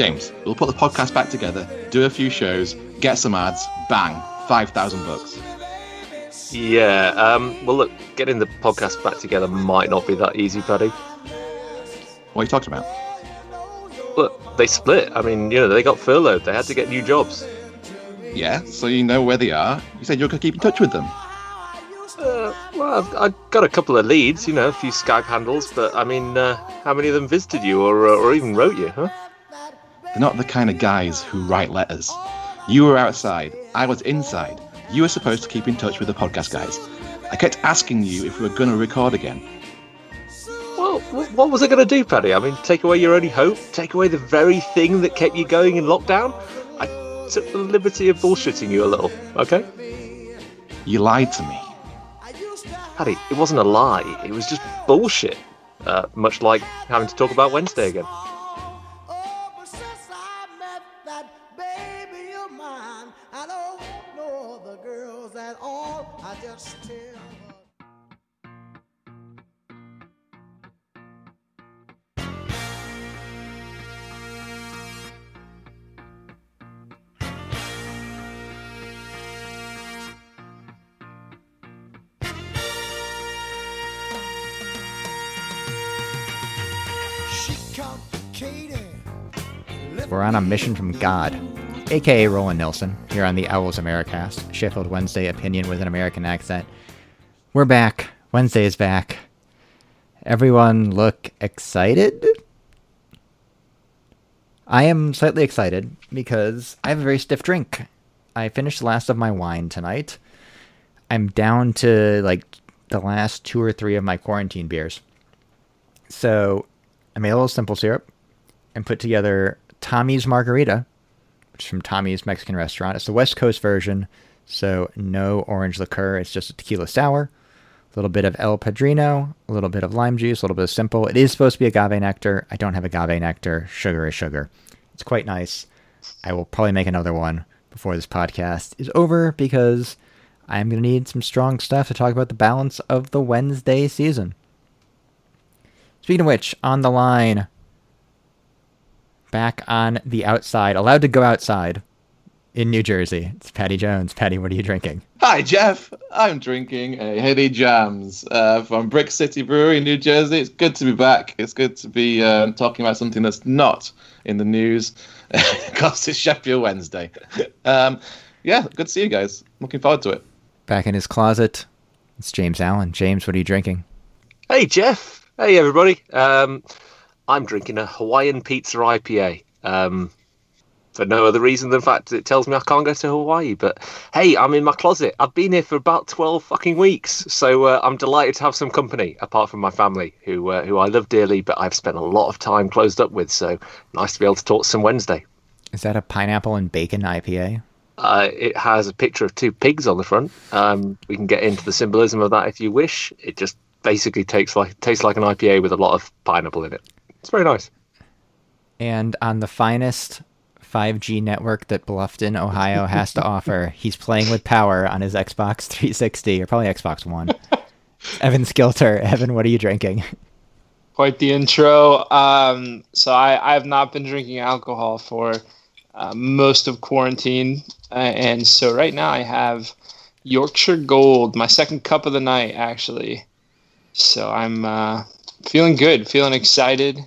James, we'll put the podcast back together, do a few shows, get some ads, bang, five thousand bucks. Yeah. Um, well, look, getting the podcast back together might not be that easy, Paddy. What are you talking about? Look, they split. I mean, you know, they got furloughed. They had to get new jobs. Yeah, so you know where they are. You said you're going to keep in touch with them. Uh, well, I've, I've got a couple of leads, you know, a few Skype handles, but I mean, uh, how many of them visited you or, uh, or even wrote you, huh? They're not the kind of guys who write letters. You were outside, I was inside. You were supposed to keep in touch with the podcast guys. I kept asking you if we were going to record again. Well, what was I going to do, Paddy? I mean, take away your only hope? Take away the very thing that kept you going in lockdown? I took the liberty of bullshitting you a little, okay? You lied to me. Paddy, it wasn't a lie. It was just bullshit. Uh, much like having to talk about Wednesday again. We're on a mission from God, aka Roland Nilsson, here on the Owls Americast, Sheffield Wednesday opinion with an American accent. We're back. Wednesday is back. Everyone look excited? I am slightly excited because I have a very stiff drink. I finished the last of my wine tonight. I'm down to like the last two or three of my quarantine beers. So I made a little simple syrup and put together Tommy's Margarita, which is from Tommy's Mexican restaurant. It's the West Coast version, so no orange liqueur. It's just a tequila sour, a little bit of El Padrino, a little bit of lime juice, a little bit of simple. It is supposed to be agave nectar. I don't have agave nectar. Sugar is sugar. It's quite nice. I will probably make another one before this podcast is over because I'm going to need some strong stuff to talk about the balance of the Wednesday season. Speaking of which, on the line, back on the outside, allowed to go outside in New Jersey. It's Patty Jones. Patty, what are you drinking? Hi, Jeff. I'm drinking a Heady Jams uh, from Brick City Brewery in New Jersey. It's good to be back. It's good to be um, talking about something that's not in the news because it's Sheffield Wednesday. Um, yeah, good to see you guys. Looking forward to it. Back in his closet, it's James Allen. James, what are you drinking? Hey, Jeff. Hey, everybody. Um, I'm drinking a Hawaiian Pizza IPA. Um, for no other reason than the fact that it tells me I can't go to Hawaii. But hey, I'm in my closet. I've been here for about 12 fucking weeks. So uh, I'm delighted to have some company, apart from my family, who uh, who I love dearly, but I've spent a lot of time closed up with. So nice to be able to talk some Wednesday. Is that a pineapple and bacon IPA? Uh, it has a picture of two pigs on the front. Um, we can get into the symbolism of that if you wish. It just basically takes like tastes like an IPA with a lot of pineapple in it. It's very nice. And on the finest 5G network that Bluffton, Ohio has to offer, he's playing with power on his Xbox 360 or probably Xbox One. Evan Skilter. Evan, what are you drinking? Quite the intro. Um, so I, I have not been drinking alcohol for uh, most of quarantine, uh, and so right now I have Yorkshire Gold, my second cup of the night, actually. So I'm uh, feeling good, feeling excited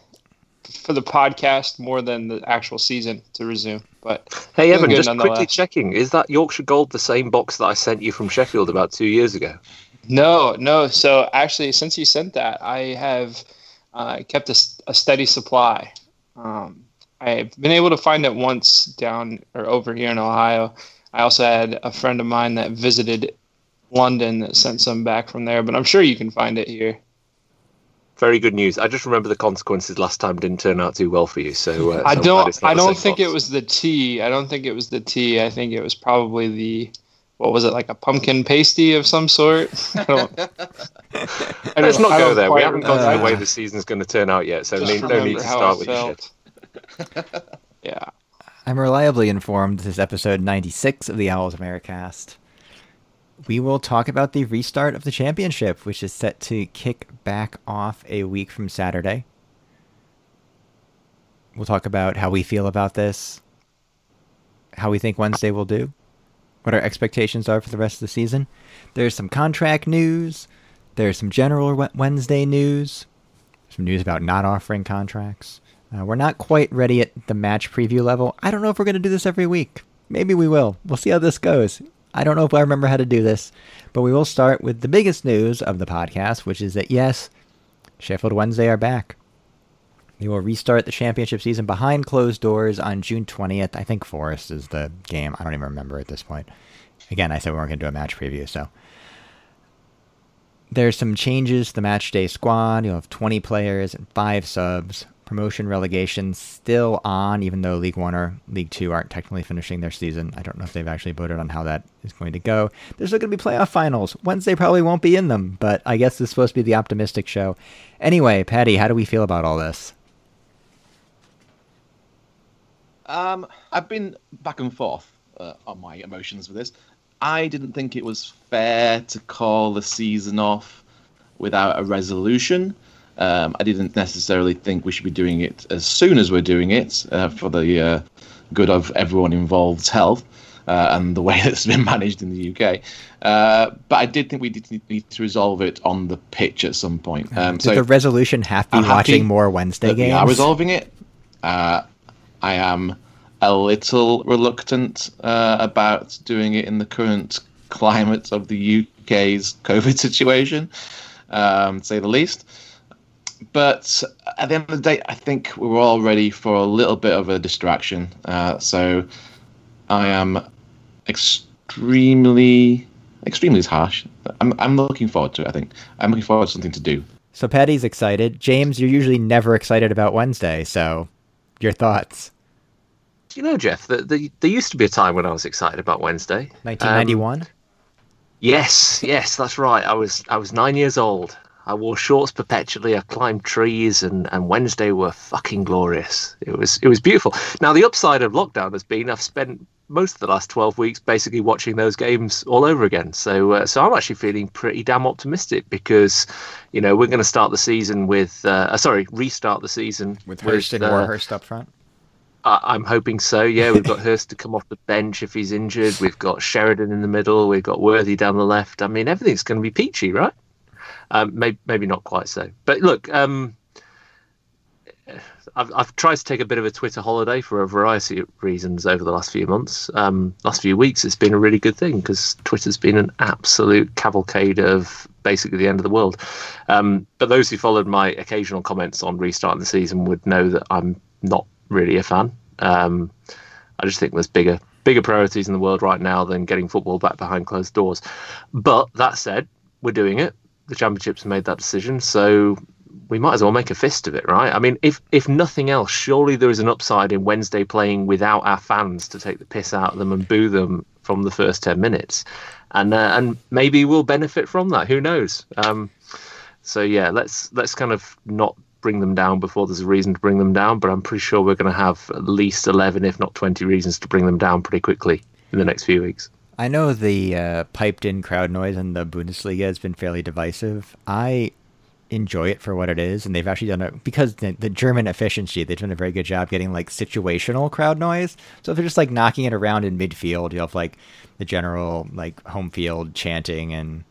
for the podcast more than the actual season to resume. But Hey Evan, just quickly checking: is that Yorkshire Gold the same box that I sent you from Sheffield about two years ago? No, no. So actually, since you sent that, I have uh, kept a steady supply. Um, I've been able to find it once down or over here in Ohio. I also had a friend of mine that visited London that sent some back from there, but I'm sure you can find it here. Very good news. I just remember the consequences last time didn't turn out too well for you. So uh, I so I'm don't. I don't think box. it was the tea. I don't think it was the tea. I think it was probably the what was it like a pumpkin pasty of some sort? I don't. I Let's don't- I go there. We haven't got to the way the season's going to turn out yet, so Just need, no need to start with your felt. shit. Yeah. I'm reliably informed this is episode 96 of the Owls Americast. We will talk about the restart of the championship, which is set to kick back off a week from Saturday. We'll talk about how we feel about this, how we think Wednesday will do, what our expectations are for the rest of the season. There's some contract news. There's some general Wednesday news. Some news about not offering contracts. Uh, we're not quite ready at the match preview level. I don't know if we're going to do this every week. Maybe we will. We'll see how this goes. I don't know if I remember how to do this, but we will start with the biggest news of the podcast, which is that yes, Sheffield Wednesday are back. They will restart the championship season behind closed doors on June 20th. I think Forest is the game. I don't even remember at this point. Again, I said we weren't going to do a match preview, so. There's some changes to the match day squad. You'll have 20 players and 5 subs. Promotion relegation still on, even though League One or League Two aren't technically finishing their season. I don't know if they've actually voted on how that is going to go. There's still going to be playoff finals. Wednesday probably won't be in them, but I guess this is supposed to be the optimistic show. Anyway, Patty, how do we feel about all this? Um, I've been back and forth uh, on my emotions with this. I didn't think it was fair to call the season off without a resolution. Um, I didn't necessarily think we should be doing it as soon as we're doing it uh, for the uh, good of everyone involved's health uh, and the way that's been managed in the UK. Uh, but I did think we did need to resolve it on the pitch at some point. Um, so the resolution have to be I'm watching more Wednesday games? We are resolving it. Uh, I am a little reluctant uh, about doing it in the current climate of the UK's COVID situation, um, to say the least. But at the end of the day, I think we are all ready for a little bit of a distraction. Uh, so I am extremely, extremely harsh. I'm, I'm looking forward to it. I think I'm looking forward to something to do. So Patty's excited. James, you're usually never excited about Wednesday. So your thoughts? Do you know, Jeff, that the, there used to be a time when I was excited about Wednesday. 1991. Um, yes, yes, that's right. I was I was nine years old. I wore shorts perpetually. I climbed trees, and, and Wednesday were fucking glorious. It was it was beautiful. Now the upside of lockdown has been I've spent most of the last twelve weeks basically watching those games all over again. So uh, so I'm actually feeling pretty damn optimistic because you know we're going to start the season with uh, uh, sorry restart the season with Hirst with, and uh, Warhurst up front. I'm hoping so. Yeah, we've got Hirst to come off the bench if he's injured. We've got Sheridan in the middle. We've got Worthy down the left. I mean, everything's going to be peachy, right? Um, maybe, maybe not quite so. But look, um, I've, I've tried to take a bit of a Twitter holiday for a variety of reasons over the last few months. Um, last few weeks, it's been a really good thing because Twitter's been an absolute cavalcade of basically the end of the world. Um, but those who followed my occasional comments on restarting the season would know that I'm not really a fan. Um, I just think there's bigger bigger priorities in the world right now than getting football back behind closed doors. But that said, we're doing it the championships made that decision, so we might as well make a fist of it, right? I mean, if if nothing else, surely there is an upside in Wednesday playing without our fans to take the piss out of them and boo them from the first ten minutes, and uh, and maybe we'll benefit from that. Who knows? Um, so yeah, let's let's kind of not bring them down before there's a reason to bring them down. But I'm pretty sure we're going to have at least eleven, if not twenty, reasons to bring them down pretty quickly in the next few weeks. I know the uh, piped in crowd noise in the Bundesliga has been fairly divisive. I enjoy it for what it is, and they've actually done it because the, the, German efficiency. They've done a very good job getting like situational crowd noise. So if they're just like knocking it around in midfield, you have like the general like home field chanting and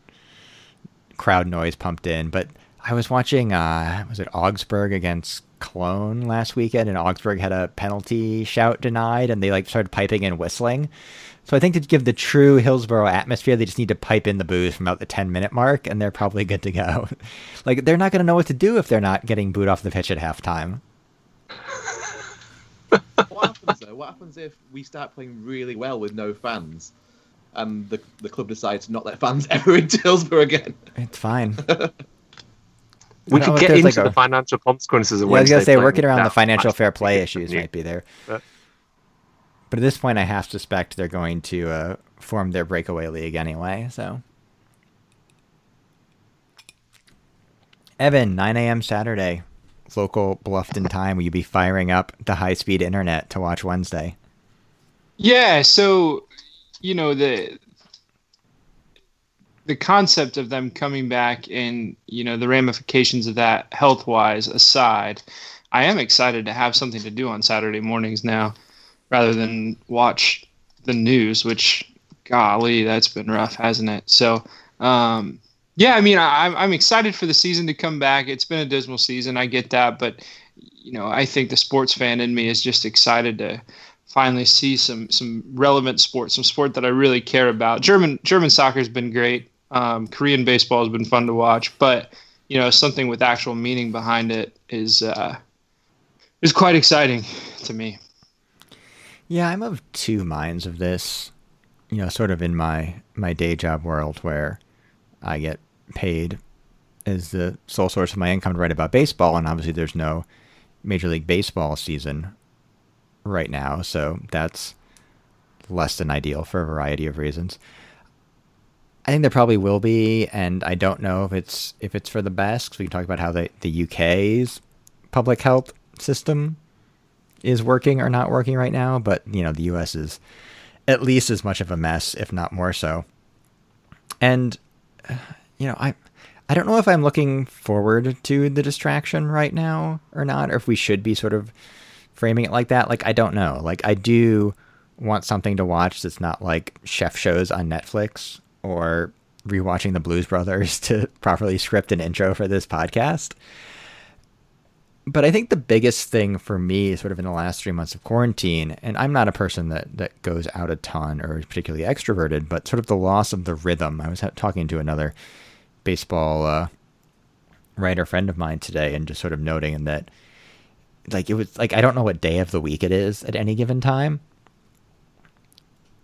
crowd noise pumped in. But I was watching, uh, was it Augsburg against Cologne last weekend, and Augsburg had a penalty shout denied, and they like started piping and whistling. So I think to give the true Hillsborough atmosphere, they just need to pipe in the booze from about the 10 minute mark, and they're probably good to go. like, they're not going to know what to do if they're not getting booed off the pitch at halftime. what happens though? What happens if we start playing really well with no fans, and the the club decides to not let fans ever into Hillsborough again? It's fine. we could get into like the a... financial consequences of. Yeah, I was gonna say working around the financial fair play issues might be there. But but at this point, I to suspect they're going to uh, form their breakaway league anyway. So, Evan, 9 a.m. Saturday, local Bluffton time. Will you be firing up the high-speed internet to watch Wednesday? Yeah. So, you know the the concept of them coming back and you know the ramifications of that health-wise aside I am excited to have something to do on Saturday mornings now, rather than watch the news. Which, golly, that's been rough, hasn't it? So, um, yeah, I mean, I, I'm excited for the season to come back. It's been a dismal season, I get that, but you know, I think the sports fan in me is just excited to finally see some some relevant sports, some sport that I really care about. German German soccer has been great. Um, Korean baseball has been fun to watch, but you know, something with actual meaning behind it is uh, is quite exciting to me. Yeah, I'm of two minds of this. You know, sort of in my my day job world where I get paid as the sole source of my income to write about baseball, and obviously there's no Major League Baseball season right now, so that's less than ideal for a variety of reasons. I think there probably will be, and I don't know if it's if it's for the best. We can talk about how the the UK's public health system is working or not working right now, but you know the US is at least as much of a mess, if not more so. And you know, I I don't know if I'm looking forward to the distraction right now or not, or if we should be sort of framing it like that. Like I don't know. Like I do want something to watch that's not like chef shows on Netflix or rewatching the Blues Brothers to properly script an intro for this podcast. But I think the biggest thing for me, sort of in the last three months of quarantine, and I'm not a person that, that goes out a ton or is particularly extroverted, but sort of the loss of the rhythm. I was talking to another baseball uh, writer friend of mine today and just sort of noting that, like, it was like, I don't know what day of the week it is at any given time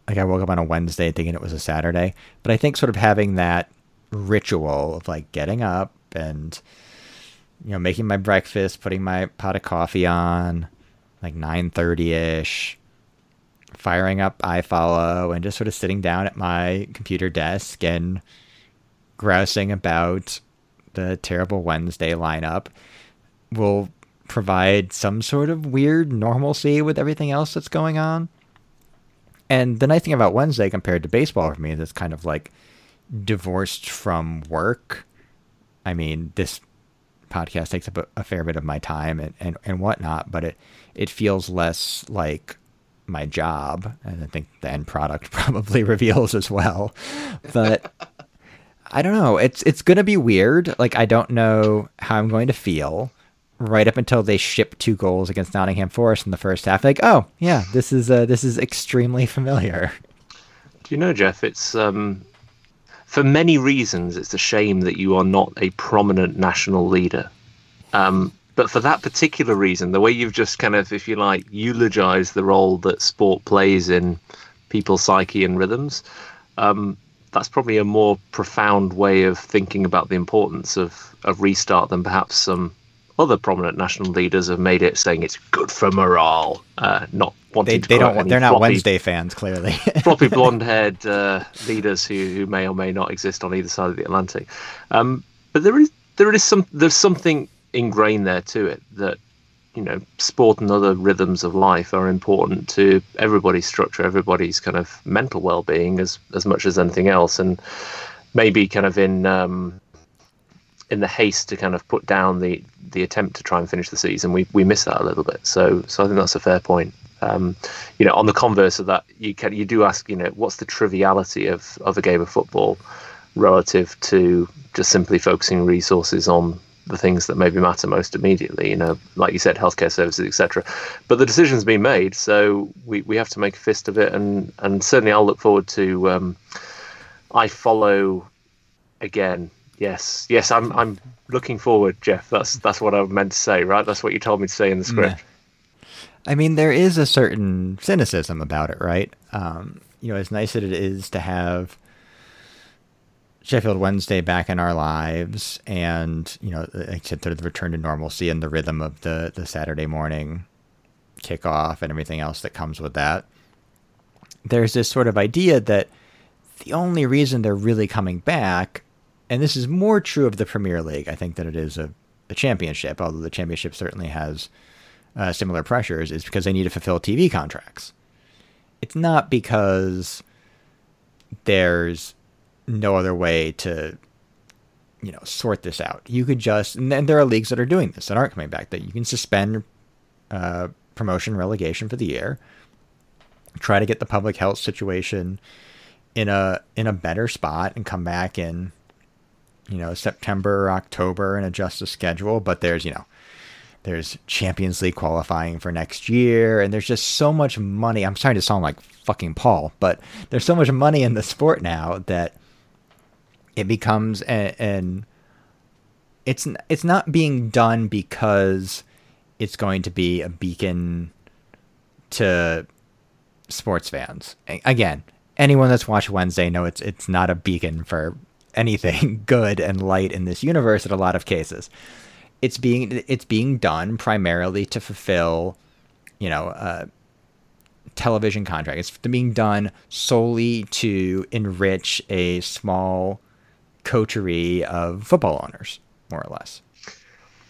like I woke up on a Wednesday thinking it was a Saturday, but I think sort of having that ritual of like getting up and you know making my breakfast, putting my pot of coffee on, like nine thirty ish, firing up iFollow, and just sort of sitting down at my computer desk and grousing about the terrible Wednesday lineup will provide some sort of weird normalcy with everything else that's going on. And the nice thing about Wednesday compared to baseball for me is it's kind of like divorced from work. I mean, this podcast takes up a, a fair bit of my time and, and, and whatnot, but it, it feels less like my job. And I think the end product probably reveals as well. But I don't know. It's it's gonna be weird. Like I don't know how I'm going to feel right up until they ship two goals against Nottingham Forest in the first half. Like, oh yeah, this is uh, this is extremely familiar. Do you know, Jeff? It's um, for many reasons. It's a shame that you are not a prominent national leader. Um, but for that particular reason, the way you've just kind of, if you like, eulogized the role that sport plays in people's psyche and rhythms, um, that's probably a more profound way of thinking about the importance of, of restart than perhaps some other prominent national leaders have made it, saying it's good for morale, uh, not wanting they, they don't. They're not floppy, Wednesday fans, clearly. floppy blonde-haired uh, leaders who, who may or may not exist on either side of the Atlantic. Um, but there is there is some there's something ingrained there to it that you know sport and other rhythms of life are important to everybody's structure, everybody's kind of mental well-being as as much as anything else, and maybe kind of in um, in the haste to kind of put down the the attempt to try and finish the season, we we miss that a little bit. So so I think that's a fair point. Um, you know, on the converse of that, you can you do ask, you know, what's the triviality of of a game of football relative to just simply focusing resources on the things that maybe matter most immediately. You know, like you said, healthcare services, etc. But the decision's been made, so we, we have to make a fist of it, and and certainly I'll look forward to. Um, follow again Yes, yes, I'm I'm looking forward, Jeff. That's that's what I meant to say, right? That's what you told me to say in the script. I mean, there is a certain cynicism about it, right? Um, you know, as nice as it is to have Sheffield Wednesday back in our lives, and you know, like sort of the return to normalcy and the rhythm of the the Saturday morning kickoff and everything else that comes with that. There's this sort of idea that the only reason they're really coming back and this is more true of the Premier League, I think, than it is of the Championship, although the Championship certainly has uh, similar pressures, is because they need to fulfill TV contracts. It's not because there's no other way to you know, sort this out. You could just, and there are leagues that are doing this that aren't coming back that you can suspend uh, promotion relegation for the year, try to get the public health situation in a in a better spot, and come back in, you know, September or October and adjust the schedule. But there's you know, there's Champions League qualifying for next year, and there's just so much money. I'm sorry to sound like fucking Paul, but there's so much money in the sport now that it becomes an it's it's not being done because it's going to be a beacon to sports fans. Again, anyone that's watched Wednesday know it's it's not a beacon for anything good and light in this universe in a lot of cases. It's being it's being done primarily to fulfill, you know, uh, television contract. It's being done solely to enrich a small coterie of football owners, more or less.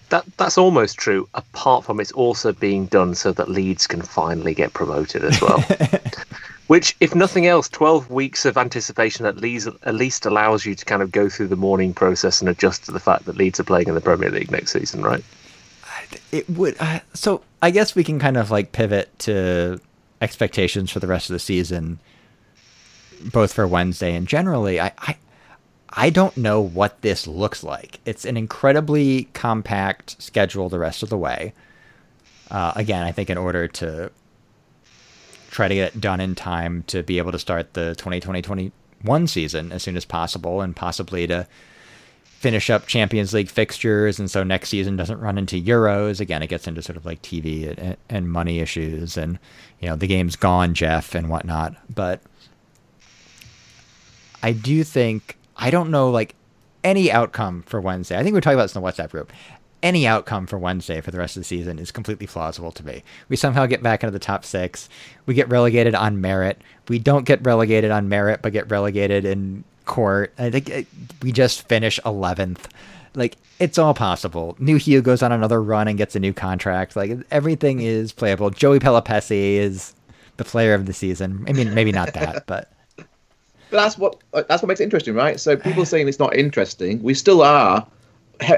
That that's almost true. Apart from it's also being done so that Leeds can finally get promoted as well. Which, if nothing else, twelve weeks of anticipation at least at least allows you to kind of go through the mourning process and adjust to the fact that Leeds are playing in the Premier League next season, right? It would. Uh, so I guess we can kind of like pivot to expectations for the rest of the season, both for Wednesday and generally. I, I I don't know what this looks like. It's an incredibly compact schedule the rest of the way. Uh, again, I think in order to try to get it done in time to be able to start the 2020-21 season as soon as possible and possibly to finish up Champions League fixtures and so next season doesn't run into Euros. Again, it gets into sort of like TV and, and money issues and, you know, the game's gone, Jeff, and whatnot. But I do think I don't know like any outcome for Wednesday. I think we are talking about this in the WhatsApp group. Any outcome for Wednesday for the rest of the season is completely plausible to me. We somehow get back into the top six. We get relegated on merit. We don't get relegated on merit, but get relegated in court. I think it, we just finish 11th. Like, it's all possible. Nuhiu goes on another run and gets a new contract. Like, everything is playable. Joey Pelupessy is the player of the season. I mean, maybe not that, but but that's what uh, that's what makes it interesting, right? So people saying it's not interesting, we still are.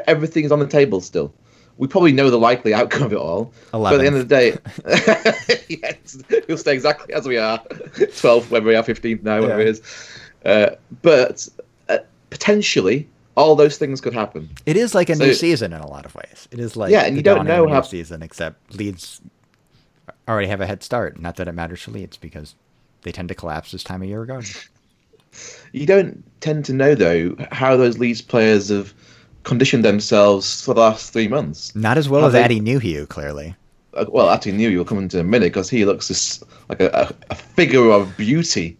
Everything's on the table still. We probably know the likely outcome of it all. 11th. But at the end of the day, yes, we'll stay exactly as we are. 12th, whether we are 15th now, whatever yeah. it is. Uh, but uh, potentially, all those things could happen. It is like a so, new season in a lot of ways. It is like yeah, and you don't know how season except Leeds already have a head start. Not that it matters for Leeds because they tend to collapse this time of year ago. You don't tend to know though how those Leeds players have conditioned themselves for the last three months. Not as well as they, Atdhe Nuhiu, clearly. Uh, well, Atdhe Nuhiu will come into a minute because he looks just like a, a, a figure of beauty.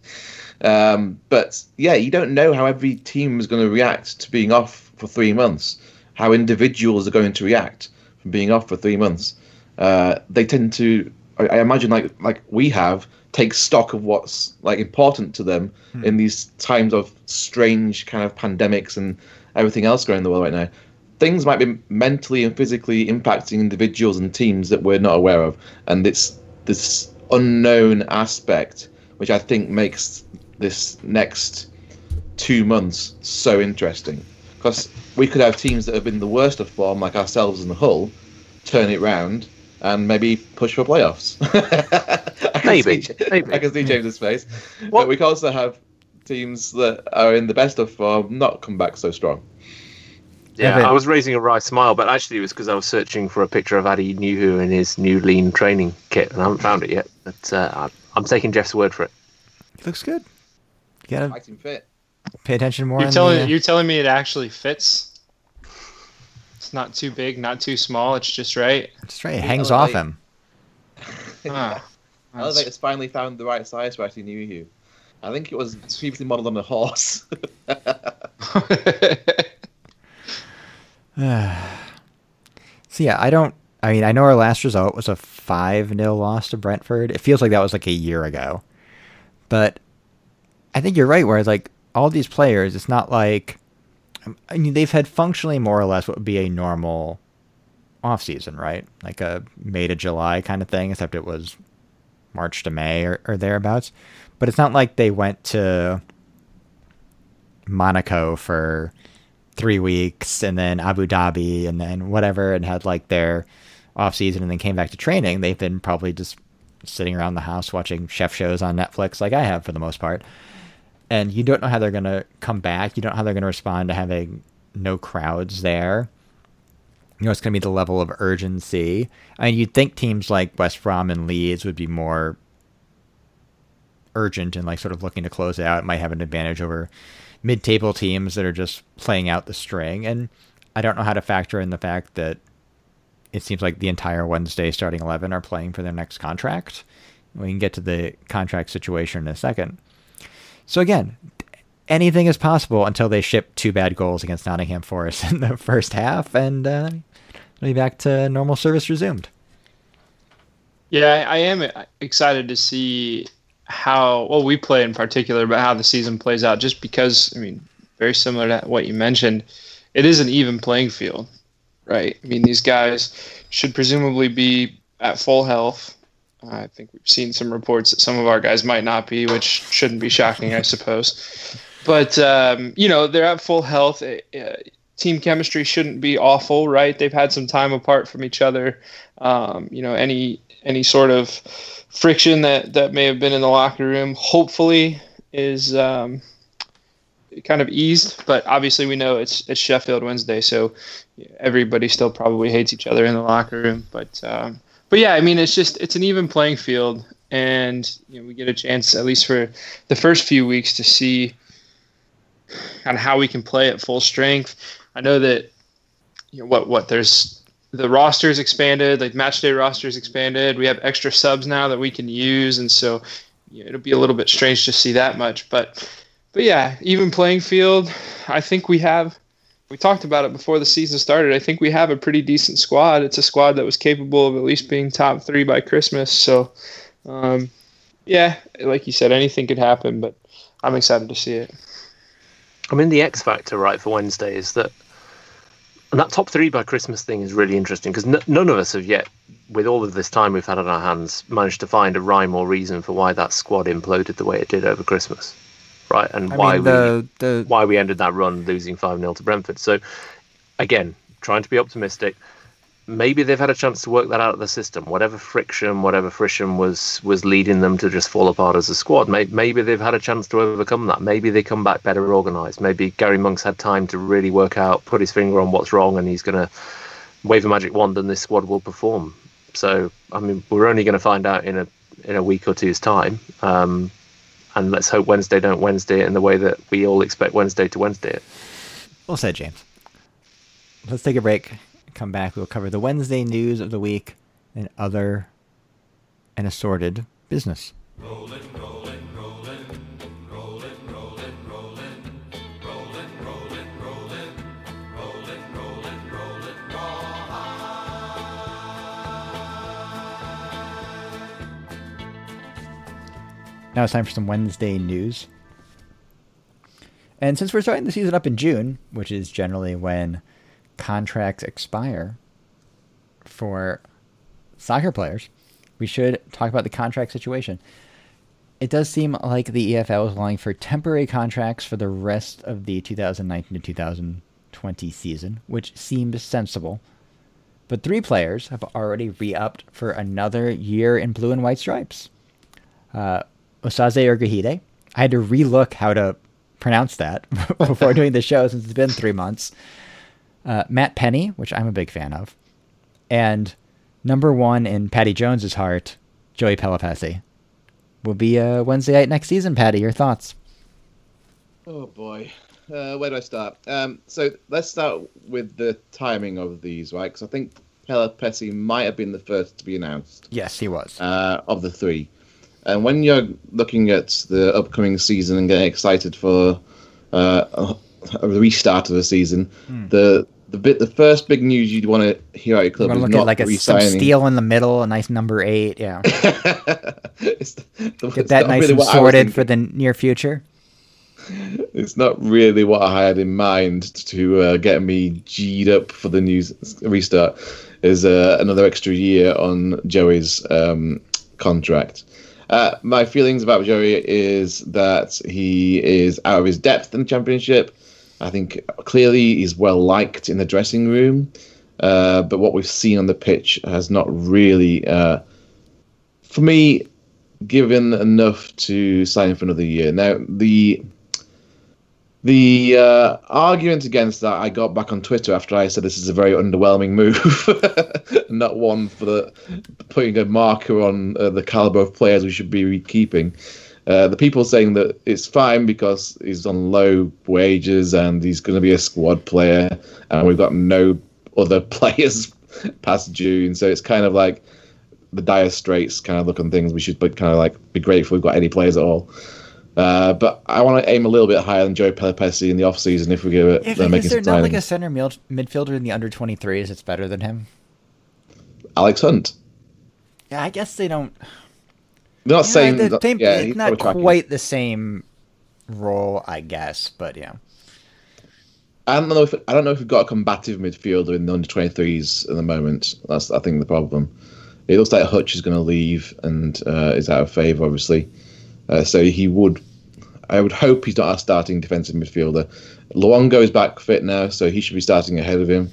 Um, but yeah, you don't know how every team is going to react to being off for three months. How individuals are going to react from being off for three months. Uh, they tend to, I, I imagine, like like we have, take stock of what's like important to them hmm. in these times of strange kind of pandemics and everything else going on in the world right now. Things might be mentally and physically impacting individuals and teams that we're not aware of, and it's this unknown aspect which I think makes this next two months so interesting. Because we could have teams that have been the worst of form, like ourselves and Hull, turn it round and maybe push for playoffs. maybe, see, maybe. I can see James's face. What? But we can also have teams that are in the best of form not come back so strong. Yeah, I was raising a wry smile, but actually it was because I was searching for a picture of Atdhe Nuhiu in his new lean training kit, and I haven't found it yet. But uh, I'm taking Jeff's word for it. It looks good. You gotta fit. pay attention more. You're telling the, uh... you're telling me it actually fits It's not too big, not too small. It's just right. It's right. It hangs off him. ah, Elevate's finally found the right size for Atdhe Nuhiu. I think it was previously modeled on a horse. so yeah, I don't. I mean, I know our last result was a five 0 loss to Brentford. It feels like that was like a year ago, but I think you're right. Whereas like all these players, it's not like I mean, they've had functionally more or less what would be a normal off season, right? Like a May to July kind of thing, except it was March to May or, or thereabouts. But it's not like they went to Monaco for three weeks and then Abu Dhabi and then whatever and had like their off season and then came back to training, they've been probably just sitting around the house watching chef shows on Netflix like I have for the most part. And you don't know how they're going to come back. You don't know how they're going to respond to having no crowds there. You know, it's going to be the level of urgency. I mean, you'd think teams like West Brom and Leeds would be more urgent and like sort of looking to close out, might have an advantage over mid-table teams that are just playing out the string. And I don't know how to factor in the fact that it seems like the entire Wednesday starting 11 are playing for their next contract. We can get to the contract situation in a second. So again, anything is possible until they ship two bad goals against Nottingham Forest in the first half, and uh, we'll be back to normal service resumed. Yeah, I am excited to see how well we play in particular, but how the season plays out. Just because, I mean, very similar to what you mentioned, it is an even playing field, right? I mean, these guys should presumably be at full health. I think we've seen some reports that some of our guys might not be, which shouldn't be shocking, I suppose. But um, you know, they're at full health. Team chemistry shouldn't be awful, right? They've had some time apart from each other. Um, you know, any any sort of friction that that may have been in the locker room, hopefully, is um, kind of eased. But obviously, we know it's it's Sheffield Wednesday, so everybody still probably hates each other in the locker room. But um, but yeah, I mean, it's just it's an even playing field, and you know, we get a chance at least for the first few weeks to see of how we can play at full strength. I know that you know what what there's the roster's expanded, like match day roster's expanded. We have extra subs now that we can use, and so you know, it'll be a little bit strange to see that much. But but yeah, even playing field. I think we have we talked about it before the season started. I think we have a pretty decent squad. It's a squad that was capable of at least being top three by Christmas. So, um, yeah, like you said, anything could happen, but I'm excited to see it. I mean, the X factor, right, for Wednesday is that, and that top three by Christmas thing is really interesting because n- none of us have yet, with all of this time we've had on our hands, managed to find a rhyme or reason for why that squad imploded the way it did over Christmas right? And I why mean, the, we the... why we ended that run losing five 0 to Brentford. So again, trying to be optimistic. Maybe they've had a chance to work that out of the system. Whatever friction, whatever friction was was leading them to just fall apart as a squad. Maybe, maybe they've had a chance to overcome that. Maybe they come back better organised. Maybe Gary Monk's had time to really work out, put his finger on what's wrong, and he's going to wave a magic wand, and this squad will perform. So, I mean, we're only going to find out in a in a week or two's time. Um, and let's hope Wednesday don't Wednesday it in the way that we all expect Wednesday to Wednesday it. Well said, James. Let's take a break. Come back. We'll cover the Wednesday news of the week and other and assorted business. Rolling, rolling. Now it's time for some Wednesday news. And since we're starting the season up in June, which is generally when contracts expire for soccer players, we should talk about the contract situation. It does seem like the EFL is allowing for temporary contracts for the rest of the 2019 to 2020 season, which seems sensible. But three players have already re upped for another year in blue and white stripes. Uh, Osaze Urhoghide. I had to relook how to pronounce that before doing the show since it's been three months. Uh, Matt Penny, which I'm a big fan of, and number one in Patty Jones's heart, Joey Pelupessy, will be uh, Wednesday night next season. Patty, your thoughts? Oh boy, uh, where do I start? Um, so let's start with the timing of these, right? Because I think Pelupessy might have been the first to be announced. Yes, he was. Uh, of the three. And when you're looking at the upcoming season and getting excited for uh, a restart of the season, mm. the the bit the first big news you'd want to hear out your club is not at like a some steel in the middle, a nice number eight. Yeah, the, get that nice really and sorted for the near future. It's not really what I had in mind to uh, get me g'd up for the news restart. Is uh, another extra year on Joey's um, contract. Uh, my feelings about Joey is that he is out of his depth in the championship. I think clearly he's well liked in the dressing room, uh, but what we've seen on the pitch has not really, uh, for me, given enough to sign for another year. Now the the uh, argument against that I got back on Twitter after I said this is a very underwhelming move, not one for the putting a marker on uh, the caliber of players we should be keeping. Uh, the people saying that it's fine because he's on low wages and he's going to be a squad player, and we've got no other players past June, so it's kind of like the dire straits kind of look on things. We should be kind of like be grateful we've got any players at all. Uh, but I want to aim a little bit higher than Joe Pelupessy in the off season if we give it. If, uh, is there some not like a center mid- midfielder in the under 23s that's better than him? Alex Hunt. Yeah, I guess they don't. They're not Yeah, saying the yeah, it's not quite the same role, I guess, but yeah. I don't know if I don't know if we've got a combative midfielder in the under twenty threes at the moment. That's I think the problem. It looks like Hutch is going to leave and uh, is out of favour, obviously. Uh, so he would, I would hope he's not our starting defensive midfielder. Luongo is back fit now, so he should be starting ahead of him.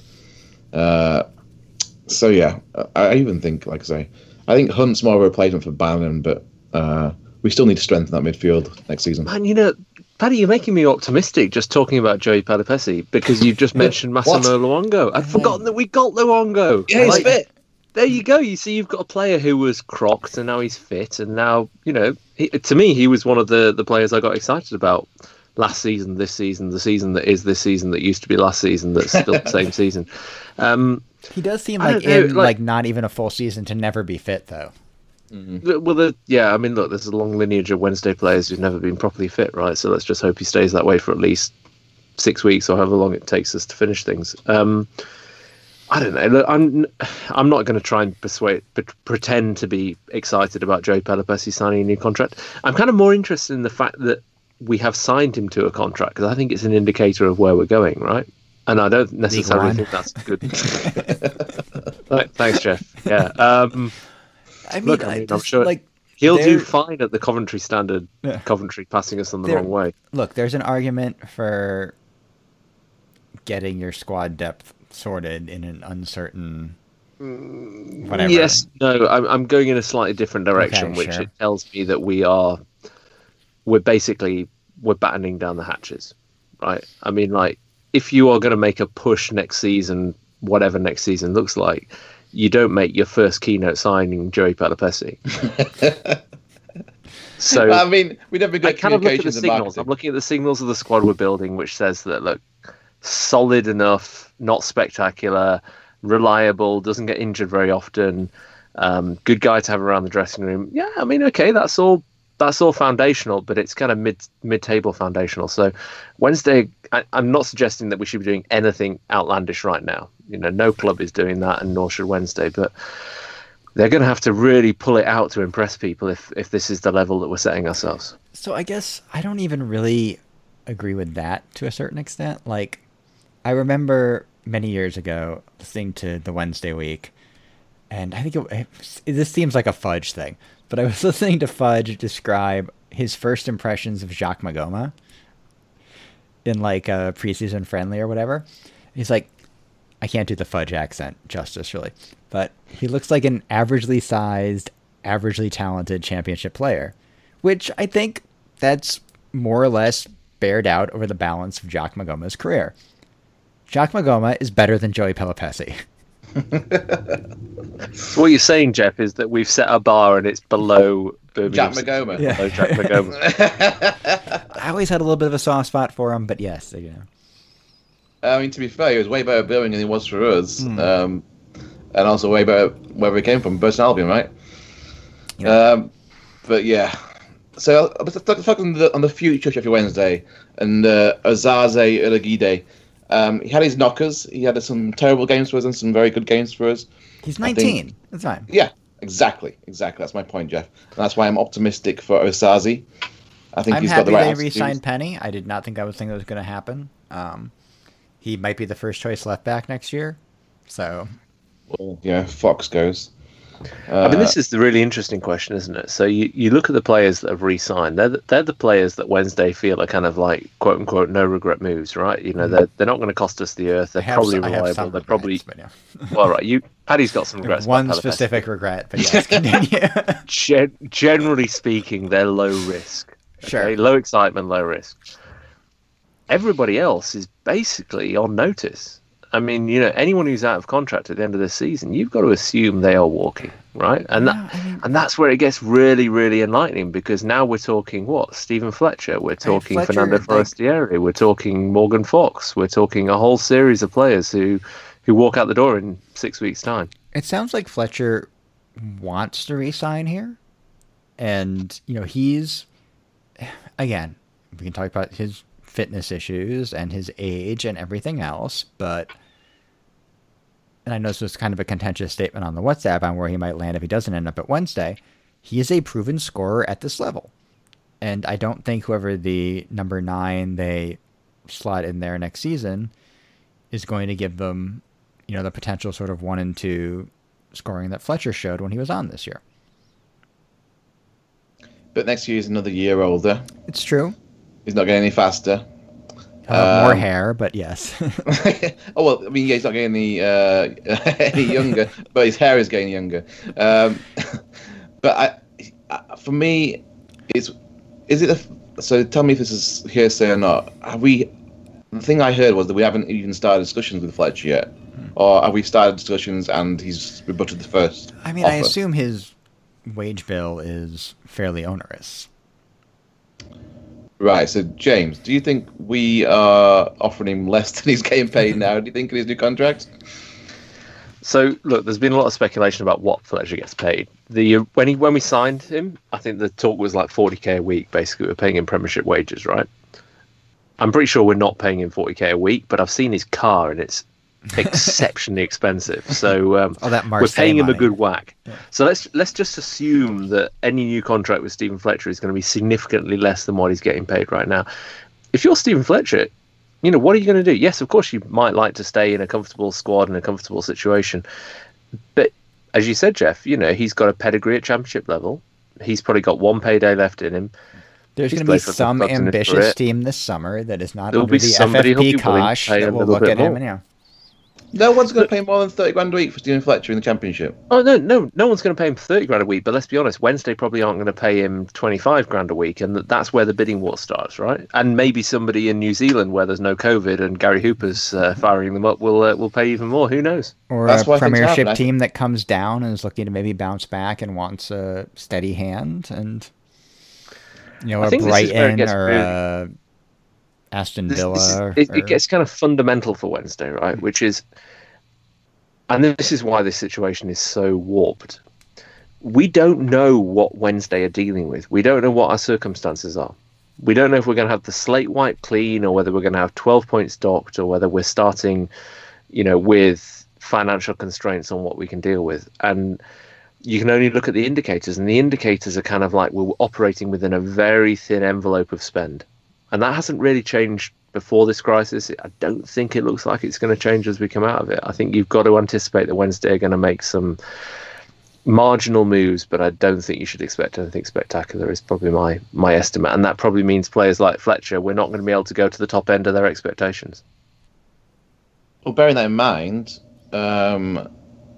Uh, so yeah, I, I even think, like I say, I think Hunt's more of a replacement for Bannan, but uh, we still need to strengthen that midfield next season. Man, you know, Paddy, you're making me optimistic just talking about Joey Pelupessy because you've just mentioned Massimo Luongo. I'd forgotten that we got Luongo. Yeah, he's like, fit. There you go. You see, you've got a player who was crocked and now he's fit, and now you know. He, to me, he was one of the the players I got excited about last season, this season, the season that is this season that used to be last season, that's still the same season. Um, He does seem like don't know, in like- like not even a full season to never be fit though. The- Well, the, yeah, I mean, look, there's a long lineage of Wednesday players who've never been properly fit, right? So let's just hope he stays that way for at least six weeks or however long it takes us to finish things. Um, I don't know. Look, I'm I'm not going to try and persuade, but pretend to be excited about Joe Pelupessy signing a new contract. I'm kind of more interested in the fact that we have signed him to a contract because I think it's an indicator of where we're going, right? And I don't necessarily think that's good. Thanks, Jeff. Yeah. Um, I mean, Look, I I mean, I'm just, sure- like He'll do fine at the Coventry standard. Yeah. Coventry passing us on the There- wrong way. look, there's an argument for getting your squad depth sorted in an uncertain whatever. Yes, no, I'm, I'm going in a slightly different direction, Okay, which sure. it tells me that we are, we're basically we're battening down the hatches, right? I mean, like if you are going to make a push next season, whatever next season looks like, you don't make your first keynote signing Joey Pelupessy. so I mean, we never I kind of look at the signals. marketing. I'm looking at the signals of the squad we're building, which says that look, solid enough, not spectacular, reliable, doesn't get injured very often, um, good guy to have around the dressing room. Yeah, I mean, okay, that's all. That's all foundational, but it's kind of mid mid table foundational. So Wednesday, I, I'm not suggesting that we should be doing anything outlandish right now. You know, no club is doing that, and nor should Wednesday. But they're going to have to really pull it out to impress people if if this is the level that we're setting ourselves. So I guess I don't even really agree with that to a certain extent. Like, I remember many years ago listening to the Wednesday Week, and I think it, it, this seems like a Fudge thing, but I was listening to Fudge describe his first impressions of Jacques Maghoma in like a preseason friendly or whatever. He's like, I can't do the Fudge accent justice really, but he looks like an averagely sized, averagely talented championship player which I think that's more or less bared out over the balance of Jock Maghoma's career. Jock Maghoma is better than Joey Pelupessy. So what you're saying, Jeff, is that we've set a bar and it's below Birmingham. Jack Maghoma. Yeah. Below Jack Maghoma. I always had a little bit of a soft spot for him, but yes, you know. I mean, to be fair, he was way better at Birmingham than he was for us, Hmm. um, and also way better where we came from, Burton Albion, right? Yeah. Um, but yeah, so let's talk, talk on the on the future Sheffield Wednesday and uh, Osaze Urhoghide. Um, he had his knockers. He had some terrible games for us and some very good games for us. He's I think- 19. That's fine. Yeah, exactly, exactly. That's my point, Jeff. And that's why I'm optimistic for Osaze. I think I'm he's got the right they attitude. re-signed Penny. I did not think that was thing that was going to happen. Um, he might be the first choice left back next year. So Well, yeah, Fox goes. I mean, this uh, is the really interesting question, isn't it? So you, you look at the players that have re-signed. They're the, they're the players that Wednesday feel are kind of like quote unquote no regret moves, right? You know, hmm. they're they're not going to cost us the earth. They're probably s- I have reliable. They're probably yeah. well, right. You Paddy's got some regrets. One specific regret, but yes, continue. Gen- generally speaking, they're low risk. Sure. Okay? Low excitement, low risk. Everybody else is basically on notice. I mean, you know, anyone who's out of contract at the end of the season, you've got to assume they are walking, right? And that, I mean- and that's where it gets really, really enlightening because now we're talking what? Stephen Fletcher, we're talking Fletcher, Fernando like- Forestieri, we're talking Morgan Fox, we're talking a whole series of players who who walk out the door in six weeks' time. It sounds like Fletcher wants to resign here. And, you know, he's, again, we can talk about his fitness issues and his age and everything else, but, and I know this was kind of a contentious statement on the WhatsApp on where he might land if he doesn't end up at Wednesday. He is a proven scorer at this level. And I don't think whoever the number nine they slot in there next season is going to give them, you know, the potential sort of one and two scoring that Fletcher showed when he was on this year. But next year is another year older. It's true. He's not getting any faster. He'll more Um, hair, but yes. oh well, I mean, yeah, he's not getting any uh, any younger, but his hair is getting younger. Um, but I, I, for me, it's is it a, so? Tell me if this is hearsay or not. Have we? The thing I heard was that we haven't even started discussions with Fletcher yet, or have we started discussions and he's rebutted the first? I mean, I assume his wage bill is fairly onerous. Right. So James, do you think we are offering him less than he's getting paid now? Do you think in his new contract? So look, there's been a lot of speculation about what Fletcher gets paid. The uh, when he when we signed him, I think the talk was like 40k a week. Basically, we're paying him Premiership wages, right? I'm pretty sure we're not paying him 40k a week, but I've seen his car and it's exceptionally expensive. So um, Oh, that we're paying him a good whack. So let's let's just assume that any new contract with Stephen Fletcher is going to be significantly less than what he's getting paid right now. If you're Stephen Fletcher, you know what are you going to do? Yes, of course you might like to stay in a comfortable squad and a comfortable situation, but as you said, Jeff, you know he's got a pedigree at Championship level. He's probably got one payday left in him. There's going to be some clubs in his ambitious team this summer that is not There'll under be the FFP cosh that will look at him and yeah. No one's going to pay more than thirty grand a week for Stephen Fletcher in the championship. Oh no, no, no one's going to pay him thirty grand a week. But let's be honest, Wednesday probably aren't going to pay him twenty five grand a week, and that's where the bidding war starts, right? And maybe somebody in New Zealand where there's no COVID and Gary Hooper's uh, firing them up will uh, will pay even more. Who knows? Or That's a premiership happen. Team that comes down and is looking to maybe bounce back and wants a steady hand and you know I a think this is where it Brighton or really- a Aston Villa. this is- or, it, it gets kind of fundamental for Wednesday, right? Hmm. Which is, and this is why this situation is so warped. We don't know what Wednesday are dealing with. We don't know what our circumstances are. We don't know if we're going to have the slate wiped clean or whether we're going to have 12 points docked or whether we're starting, you know, with financial constraints on what we can deal with. And you can only look at the indicators, and the indicators are kind of like we're operating within a very thin envelope of spend and that hasn't really changed before this crisis. I don't think it looks like it's going to change as we come out of it. I think you've got to anticipate that Wednesday are going to make some marginal moves, but I don't think you should expect anything spectacular. Is probably my my estimate, and that probably means players like Fletcher, we're not going to be able to go to the top end of their expectations. Well, bearing that in mind, um,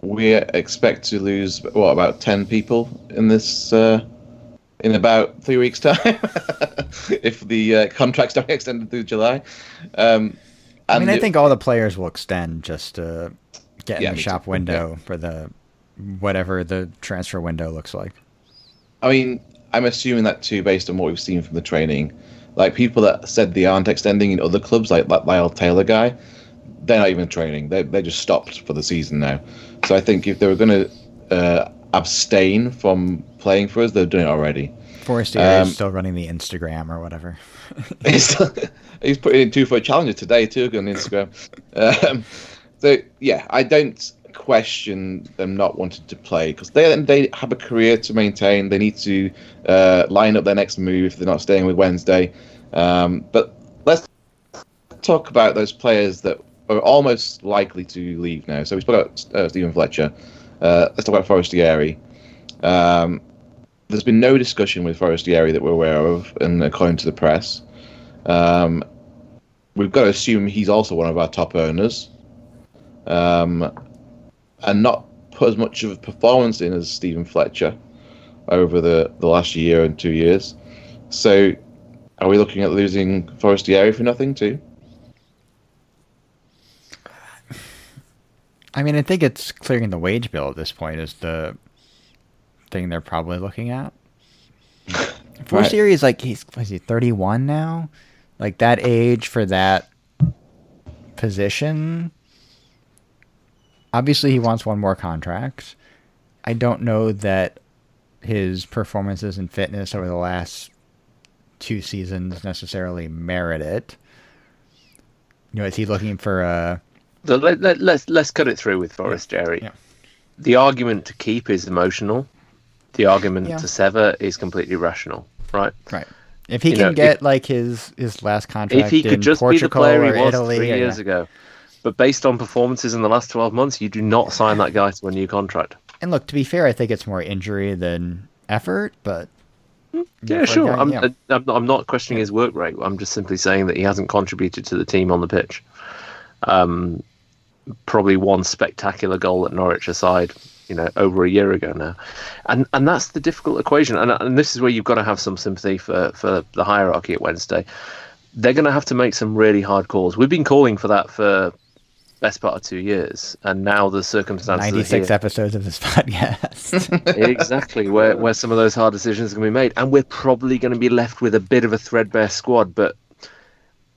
we expect to lose what about ten people in this uh, in about three weeks' time, if the uh, contracts don't get extended through July. Um, I mean, I it- think all the players will extend just to get Yeah, in the shop too. window for the whatever the transfer window looks like. I mean, I'm assuming that too, based on what we've seen from the training. Like people that said they aren't extending in other clubs, like that Lyle Taylor guy, they're not even training. They they just stopped for the season now. So I think if they were going to uh, abstain from playing for us, they're doing it already. Forestier Um, is still running the Instagram or whatever. he's, he's putting in two foot challenger today too on Instagram. Um, so yeah, I don't question them not wanting to play because they they have a career to maintain. They need to uh, line up their next move if they're not staying with Wednesday. Um, but let's talk about those players that are almost likely to leave now. So we spoke about uh, Stephen Fletcher. Uh, let's talk about Forestieri. Um, there's been no discussion with Forestieri that we're aware of, and according to the press, um, we've got to assume he's also one of our top earners, um, and not put as much of a performance in as Stephen Fletcher over the, the last year and two years. So, are we looking at losing Forestieri for nothing too? I mean, I think it's clearing the wage bill at this point is the thing they're probably looking at. Four Right. series, like he's was he thirty one now? Like that age for that position. Obviously, he wants one more contract. I don't know that his performances and fitness over the last two seasons necessarily merit it. You know, is he looking for a? Let, let, let's let's cut it through with Forestieri. yeah. The argument to keep is emotional. The argument Yeah. to sever is completely rational, right? Right. If he You can know, get if- like his his last contract If he could just Portugal be the player he was Italy, three yeah, years yeah. ago, but based on performances in the last twelve months, you do not sign that guy to a new contract. And look, to be fair, I think it's more injury than effort, but Yeah, for sure. guy- I'm, yeah. I'm, not, I'm not questioning his work rate. I'm just simply saying that he hasn't contributed to the team on the pitch. Um, probably one spectacular goal at Norwich aside, you know, over a year ago now, and and that's the difficult equation. And and this is where you've got to have some sympathy for for the hierarchy at Wednesday. They're going to have to make some really hard calls. We've been calling for that for best part of two years, and now the circumstances. ninety six here episodes of this podcast. exactly where where some of those hard decisions are going to be made, and we're probably going to be left with a bit of a threadbare squad. But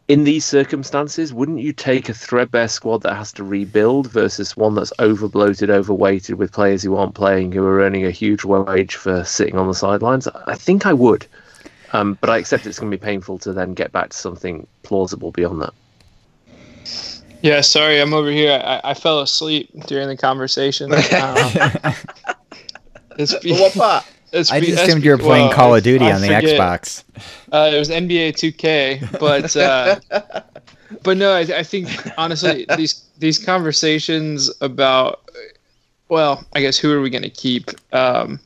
in these circumstances, wouldn't you take a threadbare squad that has to rebuild versus one that's over bloated, overweighted with players who aren't playing, who are earning a huge wage for sitting on the sidelines? I think I would, um, but I accept it's going to be painful to then get back to something plausible beyond that. Yeah, sorry, I'm over here. I, I fell asleep during the conversation. Um, it's be- what part? It's I just assumed you were playing well, Call of Duty I on the forget. Xbox. Uh, it was NBA 2K, but uh, but no, I, I think honestly these these conversations about well, I guess who are we going to keep? Um,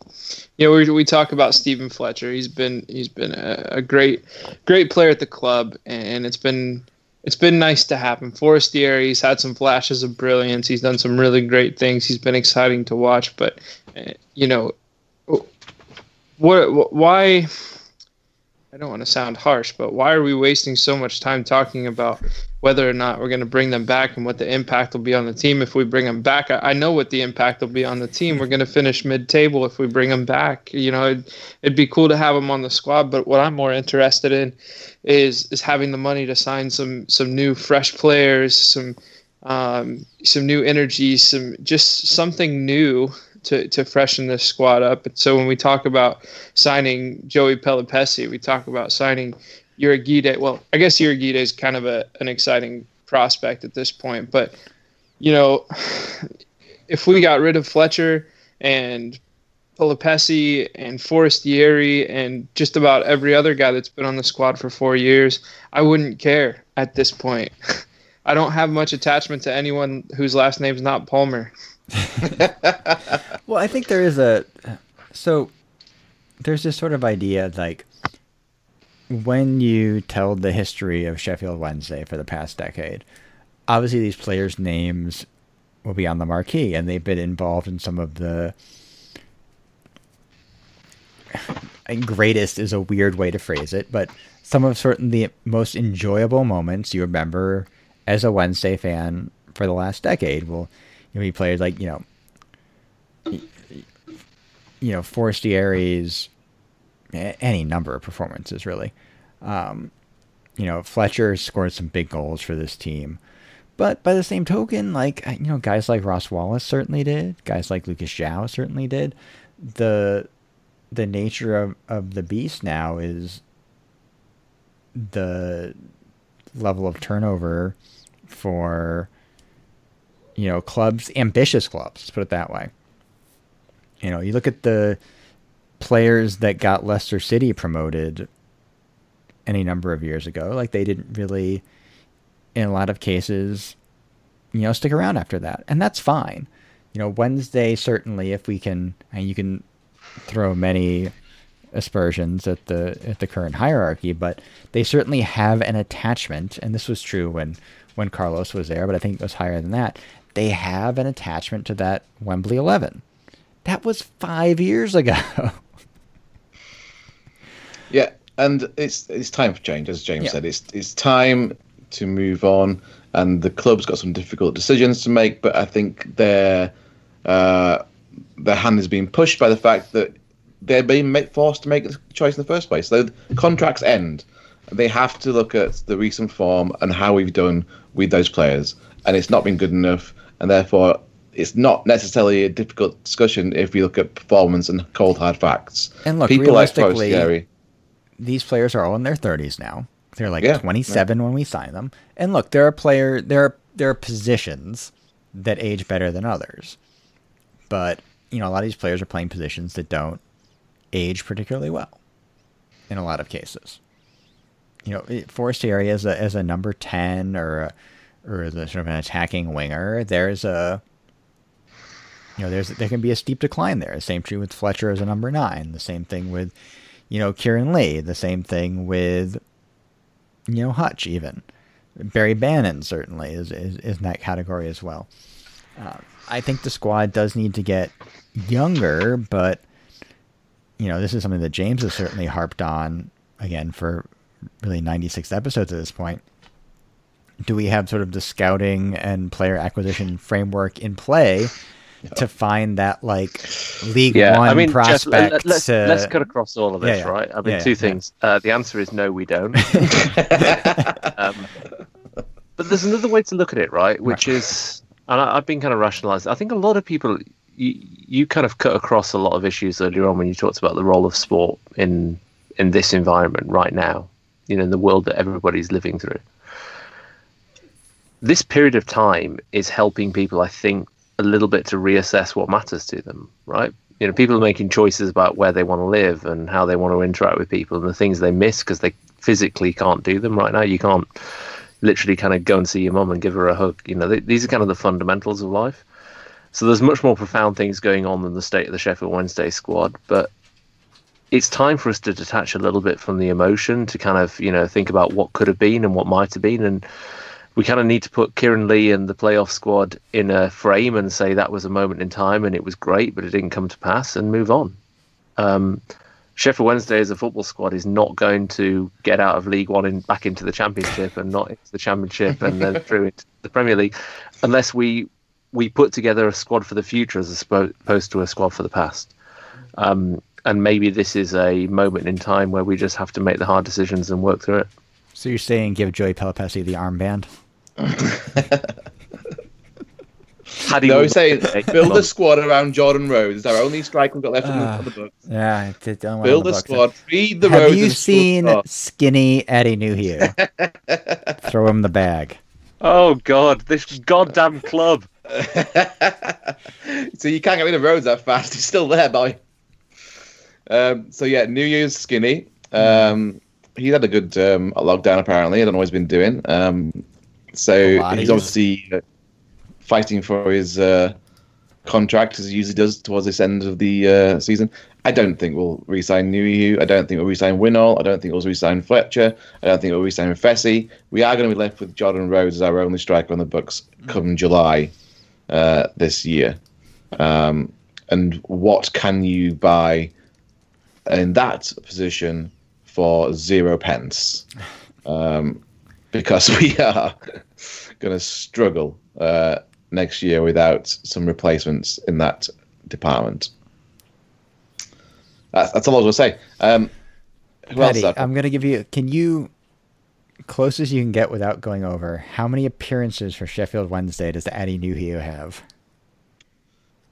you know, we, we talk about Stephen Fletcher. He's been he's been a, a great great player at the club, and it's been it's been nice to have him. Forestieri, he's had some flashes of brilliance. He's done some really great things. He's been exciting to watch, but uh, you know, what why I don't want to sound harsh, but why are we wasting so much time talking about whether or not we're going to bring them back and what the impact will be on the team if we bring them back? I, I know what the impact will be on the team. We're going to finish mid-table if we bring them back. You know, it'd, it'd be cool to have them on the squad, but what I'm more interested in is is having the money to sign some some new fresh players, some um, some new energy, some just something new to, to freshen this squad up. And so when we talk about signing Joey Pelupessy, we talk about signing Urhoghide. Well, I guess Urhoghide is kind of a, an exciting prospect at this point, but you know, if we got rid of Fletcher and Pelupessy and Forestieri and just about every other guy that's been on the squad for four years, I wouldn't care at this point. I don't have much attachment to anyone whose last name's not Palmer. Well, I think there is a so there's this sort of idea like when you tell the history of Sheffield Wednesday for the past decade, obviously these players' names will be on the marquee, and they've been involved in some of the greatest is a weird way to phrase it, but some of certainly the most enjoyable moments you remember as a Wednesday fan for the last decade will players like you know you know Forestieri's any number of performances really. Um, you know Fletcher scored some big goals for this team, but by the same token, like you know guys like Ross Wallace certainly did, guys like Lucas João certainly did. The the nature of, of the beast now is the level of turnover for you know clubs ambitious clubs let's put it that way you know you look at the players that got Leicester City promoted any number of years ago like they didn't really in a lot of cases you know stick around after that and that's fine you know, Wednesday certainly, if we can, and you can throw many aspersions at the at the current hierarchy, but they certainly have an attachment, and this was true when when Carlos was there, but I think it was higher than that. They have an attachment to that Wembley Eleven. That was five years ago. Yeah, and it's it's time for change, as James Yeah. said. It's it's time to move on, and the club's got some difficult decisions to make. But I think their uh, their hand is being pushed by the fact that they're being forced to make the choice in the first place. So the contracts end. They have to look at the recent form and how we've done with those players, and it's not been good enough. And therefore, it's not necessarily a difficult discussion if we look at performance and cold hard facts. And look, people like realistically, Forestieri- these players are all in their 30s now. They're like Yeah, 27 when we sign them. And look, there are player there are there are positions that age better than others. But, you know, a lot of these players are playing positions that don't age particularly well in a lot of cases. You know, Forestieri as a as a number 10 or a, or the sort of an attacking winger, there's a you know, there's there can be a steep decline there. The Same true with Fletcher as a number nine. The same thing with, you know, Kieran Lee. The same thing with, you know, Hutch even. Barry Bannan certainly is is, is in that category as well. Uh, I think the squad does need to get younger, but you know, this is something that James has certainly harped on again for really 96 episodes at this point. Do we have sort of the scouting and player acquisition framework in play to find that like League Yeah, One I mean, prospect? let, us to- let's cut across all of this, Yeah, yeah. right? I mean, two things. Uh, the answer is no, we don't. um, but there's another way to look at it, right? Which is, and I, I've been kind of rationalized. I think a lot of people, you, you kind of cut across a lot of issues earlier on when you talked about the role of sport in in this environment right now, you know, in the world that everybody's living through. This period of time is helping people, I think, a little bit to reassess what matters to them, right? You know, people are making choices about where they want to live and how they want to interact with people and the things they miss because they physically can't do them right now. You can't literally kind of go and see your mum and give her a hug. You know, th- these are kind of the fundamentals of life. So there's much more profound things going on than the state of the Sheffield Wednesday squad, but it's time for us to detach a little bit from the emotion to kind of, you know, think about what could have been and what might have been and we kind of need to put Kieran Lee and the playoff squad in a frame and say that was a moment in time and it was great, but it didn't come to pass and move on. Um, Sheffield Wednesday as a football squad is not going to get out of League One and back into the Championship and not into the Championship and then through into the Premier League, unless we we put together a squad for the future as opposed to a squad for the past. Um, and maybe this is a moment in time where we just have to make the hard decisions and work through it. So you're saying give Joey Pelupessy the armband? How do you No, he's saying build a squad around Jordan Rhodes. It's our only striker we've got left on the- Ah. on the books. Yeah, it's it's Build a squad, feed the Have Rhodes. Have you seen skinny Eddie Nuhiu? Throw him the bag. Oh God, this goddamn club. so you can't get rid of Rhodes that fast. He's still there, boy. Um, so yeah, Nuhiu's skinny. Um, he had a good um, lockdown apparently. I don't know what he's been doing. So he's obviously uh, fighting for his uh, contract as he usually does towards this end of the uh, season. I don't think we'll re-sign Nuhiu. I don't think we'll re-sign Winnall. I don't think we'll re-sign Fletcher. I don't think we'll re-sign Fessy. We are going to be left with Jordan Rhodes as our only striker on the books come July uh, this year. Um, and what can you buy in that position for zero pence? Um, because we are going to struggle uh, next year without some replacements in that department. That's, that's all I was going to say. Um, who else? I'm gonna give you. Can you, close as you can get without going over, how many appearances for Sheffield Wednesday does Eddie Nuhiu have?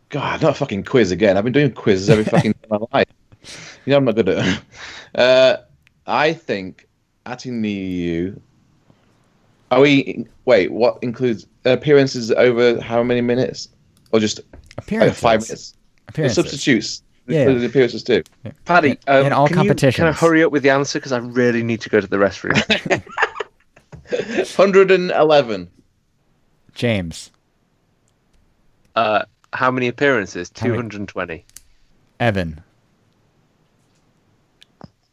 God, not a fucking quiz again. I've been doing quizzes every fucking day of my life. You know, I'm not good at it. Uh, I think Atinu. Are we? Wait, what includes appearances over how many minutes? Or just like Appearances. five minutes? The Appearances. substitutes. Yeah. Included appearances too. Paddy, In- um, in all can You, can I hurry up with the answer because I really need to go to the restroom. 111. James. uh, how many appearances? 220. Evan.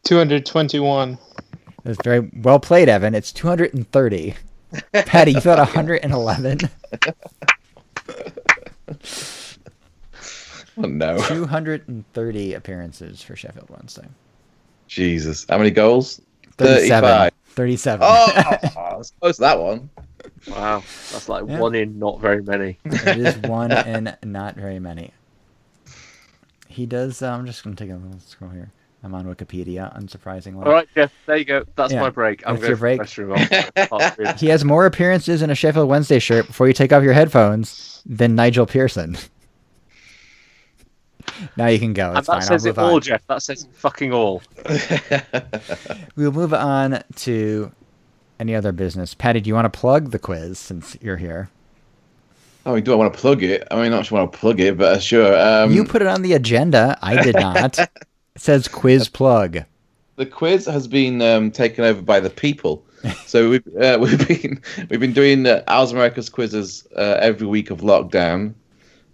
221. That's very well played, Evan. It's 230. Patty, you thought 111? Oh no, 230 appearances for Sheffield Wednesday. Jesus! How many goals? 37. 35. 37. Oh, I was close to that one. Wow. That's like Yeah. one in not very many. it is one in not very many. He does. Uh, I'm just going to take a little scroll here. I'm on Wikipedia, unsurprisingly. All right, Jeff, there you go. That's Yeah, my break. I'm that's your break. question of part three. He has more appearances in a Sheffield Wednesday shirt before you take off your headphones than Nigel Pearson. now you can go. And that fine. Says it all, on. Jeff. That says fucking all. We'll move on to any other business. Patty, do you want to plug the quiz since you're here? Oh, do I want to plug it? I mean, not sure I want to plug it, but uh, sure. Um, you put it on the agenda. I did not. it says quiz plug. the quiz has been um, taken over by the people. So we've uh, we've been we've been doing uh, Owls America's quizzes uh, every week of lockdown.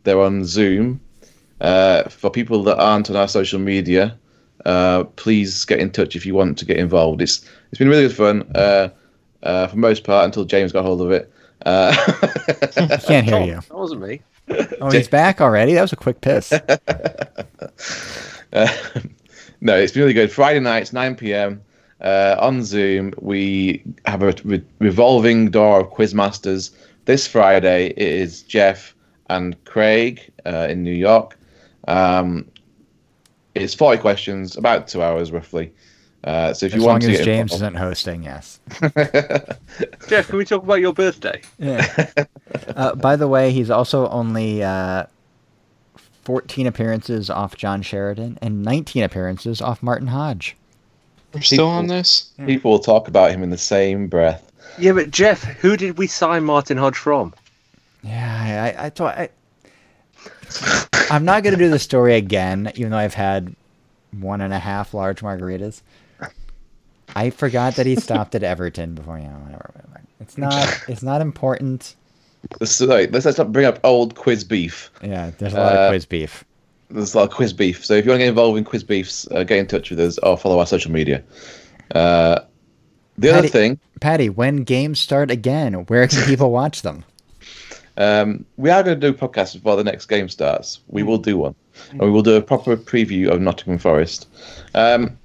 They're on Zoom. Uh, for people that aren't on our social media, uh, please get in touch if you want to get involved. It's it's been really good fun. Uh, uh, for most part, until James got hold of it. Uh, I can't hear you. That wasn't me. Oh, he's back already. That was a quick piss. Uh, no, it's been really good. Friday nights, 9 p.m. Uh, on Zoom, we have a re- revolving door of quizmasters. This Friday, it is Jeff and Craig uh, in New York. Um, it's 40 questions, about two hours roughly. Uh, so if As you long want to as get James involved- isn't hosting, yes. Jeff, can we talk about your birthday? Yeah. uh, by the way, he's also only uh, 14 appearances off John Sheridan and 19 appearances off Martin Hodge. We're still on this? Hmm. people will talk about him in the same breath. Yeah, but Jeff, who did we sign Martin Hodge from? Yeah, I, I thought I. I'm not gonna do the story again, even though I've had one and a half large margaritas. I forgot that he stopped at Everton before you know whatever. whatever. It's not. It's not important. So, like, let's, let's not bring up old quiz beef. Yeah, there's a lot Uh, of quiz beef. There's a lot of quiz beef. So if you want to get involved in quiz beefs, uh, get in touch with us or follow our social media. Uh, the other thing, Patty, when games start again, where can people watch them? um, we are going to do a podcast before the next game starts. We will do one, and we will do a proper preview of Nottingham Forest. Um,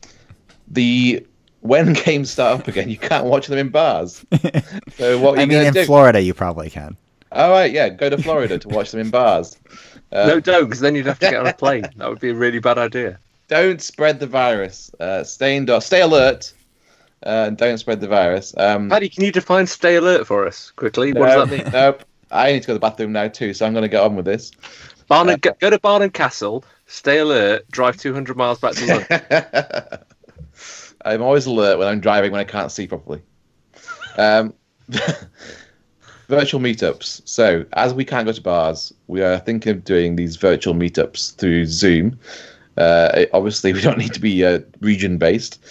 the when games start up again, you can't watch them in bars. So what I mean, in do? Florida, you probably can. All right, yeah, go to Florida to watch them in bars. Uh, no, don't, because then you'd have to get on a plane. That would be a really bad idea. don't spread the virus. Uh, stay indoors. Stay alert. Uh, and don't spread the virus. Um, Paddy, can you define stay alert for us quickly? What no, does that mean? Nope. I need to go to the bathroom now too, so I'm going to get on with this. Barnard, go, go to Barnard Castle, stay alert, drive 200 miles back to London. I'm always alert when I'm driving when I can't see properly. Um, virtual meetups. So, as we can't go to bars, we are thinking of doing these virtual meetups through Zoom. Uh, obviously, we don't need to be uh, region based.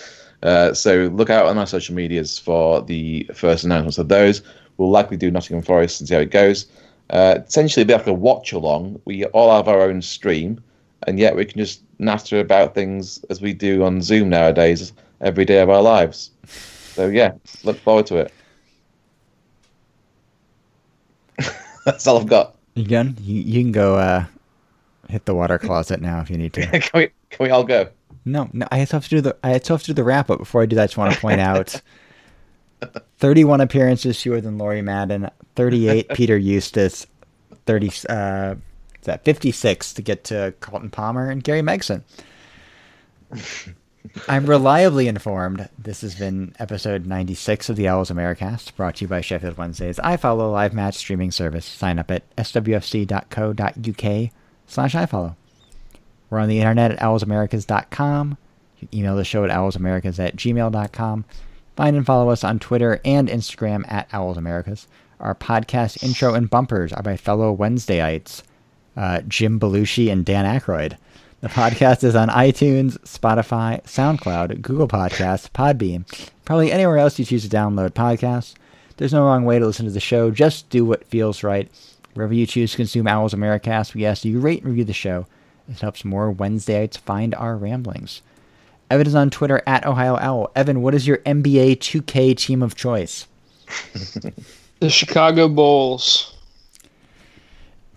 Uh, so, look out on our social medias for the first announcements of those. We'll likely do Nottingham Forest and see how it goes. Uh, essentially, it'll be like a watch along. We all have our own stream, and yet we can just natter about things as we do on Zoom nowadays every day of our lives. So yeah, look forward to it. That's all I've got. You can you, you can go uh, hit the water closet now if you need to. can we can we all go? No, no, I still have to do the I still have to do the wrap up. Before I do that, I just want to point out 31 appearances fewer than Lawrie Madden, 38 Peter Eustace, 30 uh, that 56 to get to Carlton Palmer and Gary Megson. I'm reliably informed. This has been episode 96 of the Owls Americast, brought to you by Sheffield Wednesdays. iFollow live match streaming service. Sign up at swfc.co.uk slash ifollow. We're on the internet at owlsamericas.com. You can email the show at owlsamericas at gmail.com. Find and follow us on Twitter and Instagram at owlsamericas. Our podcast intro and bumpers are by fellow Wednesdayites, uh, Jim Belushi and Dan Aykroyd. The podcast is on iTunes, Spotify, SoundCloud, Google Podcasts, Podbean, probably anywhere else you choose to download podcasts. There's no wrong way to listen to the show. Just do what feels right. Wherever you choose to consume Owls Americast, we ask you rate and review the show. It helps more Wednesdayites find our ramblings. Evan is on Twitter at Ohio Owl. Evan, what is your NBA 2K team of choice? The Chicago Bulls.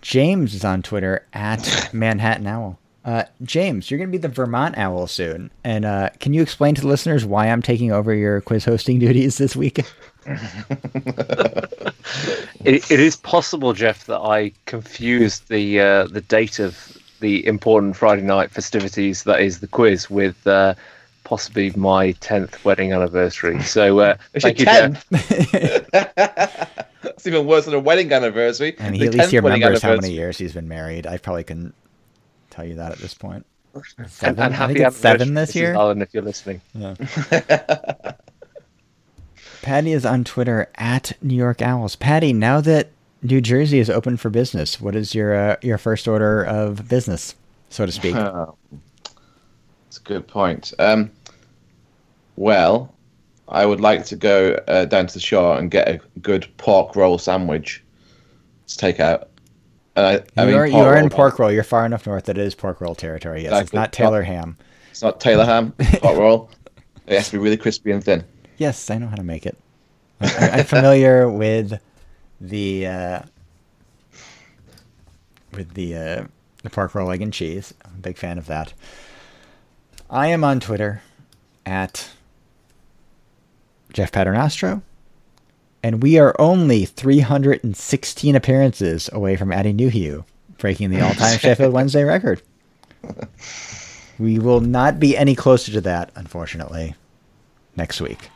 James is on Twitter at Manhattan Owl. Uh, James, you're going to be the Vermont Owl soon. And uh, can you explain to the listeners why I'm taking over your quiz hosting duties this week? It, it is possible, Jeff, that I confused the uh, the date of the important Friday night festivities, that is the quiz, with uh, possibly my tenth wedding anniversary. So uh, It's your thank you, Jeff. It's even worse than a wedding anniversary. I mean, The he at least 10th he wedding remembers how many years he's been married. I probably couldn't tell you that at this point. And, Seven? and I happy think it's seven this Mrs. year. Allen, if you're listening. Yeah. Patty is on Twitter at New York Owls. Patty, now that New Jersey is open for business, what is your uh, your first order of business, so to speak? Oh, That's a good point. Um, well, I would like to go uh, down to the shore and get a good pork roll sandwich to take out. And I, I you mean, are, you are, in pork roll. You're far enough north that it is pork roll territory. Yes, it's not Taylor ham. It's not Taylor ham, pork roll. It has to be really crispy and thin. Yes, I know how to make it. I- I'm familiar with the uh, with the uh, the pork roll, egg and cheese. I'm a big fan of that. I am on Twitter at Jeff Paternostro, and we are only 316 appearances away from adding Nuhiu, breaking the all-time Sheffield Wednesday record. We will not be any closer to that, unfortunately, next week.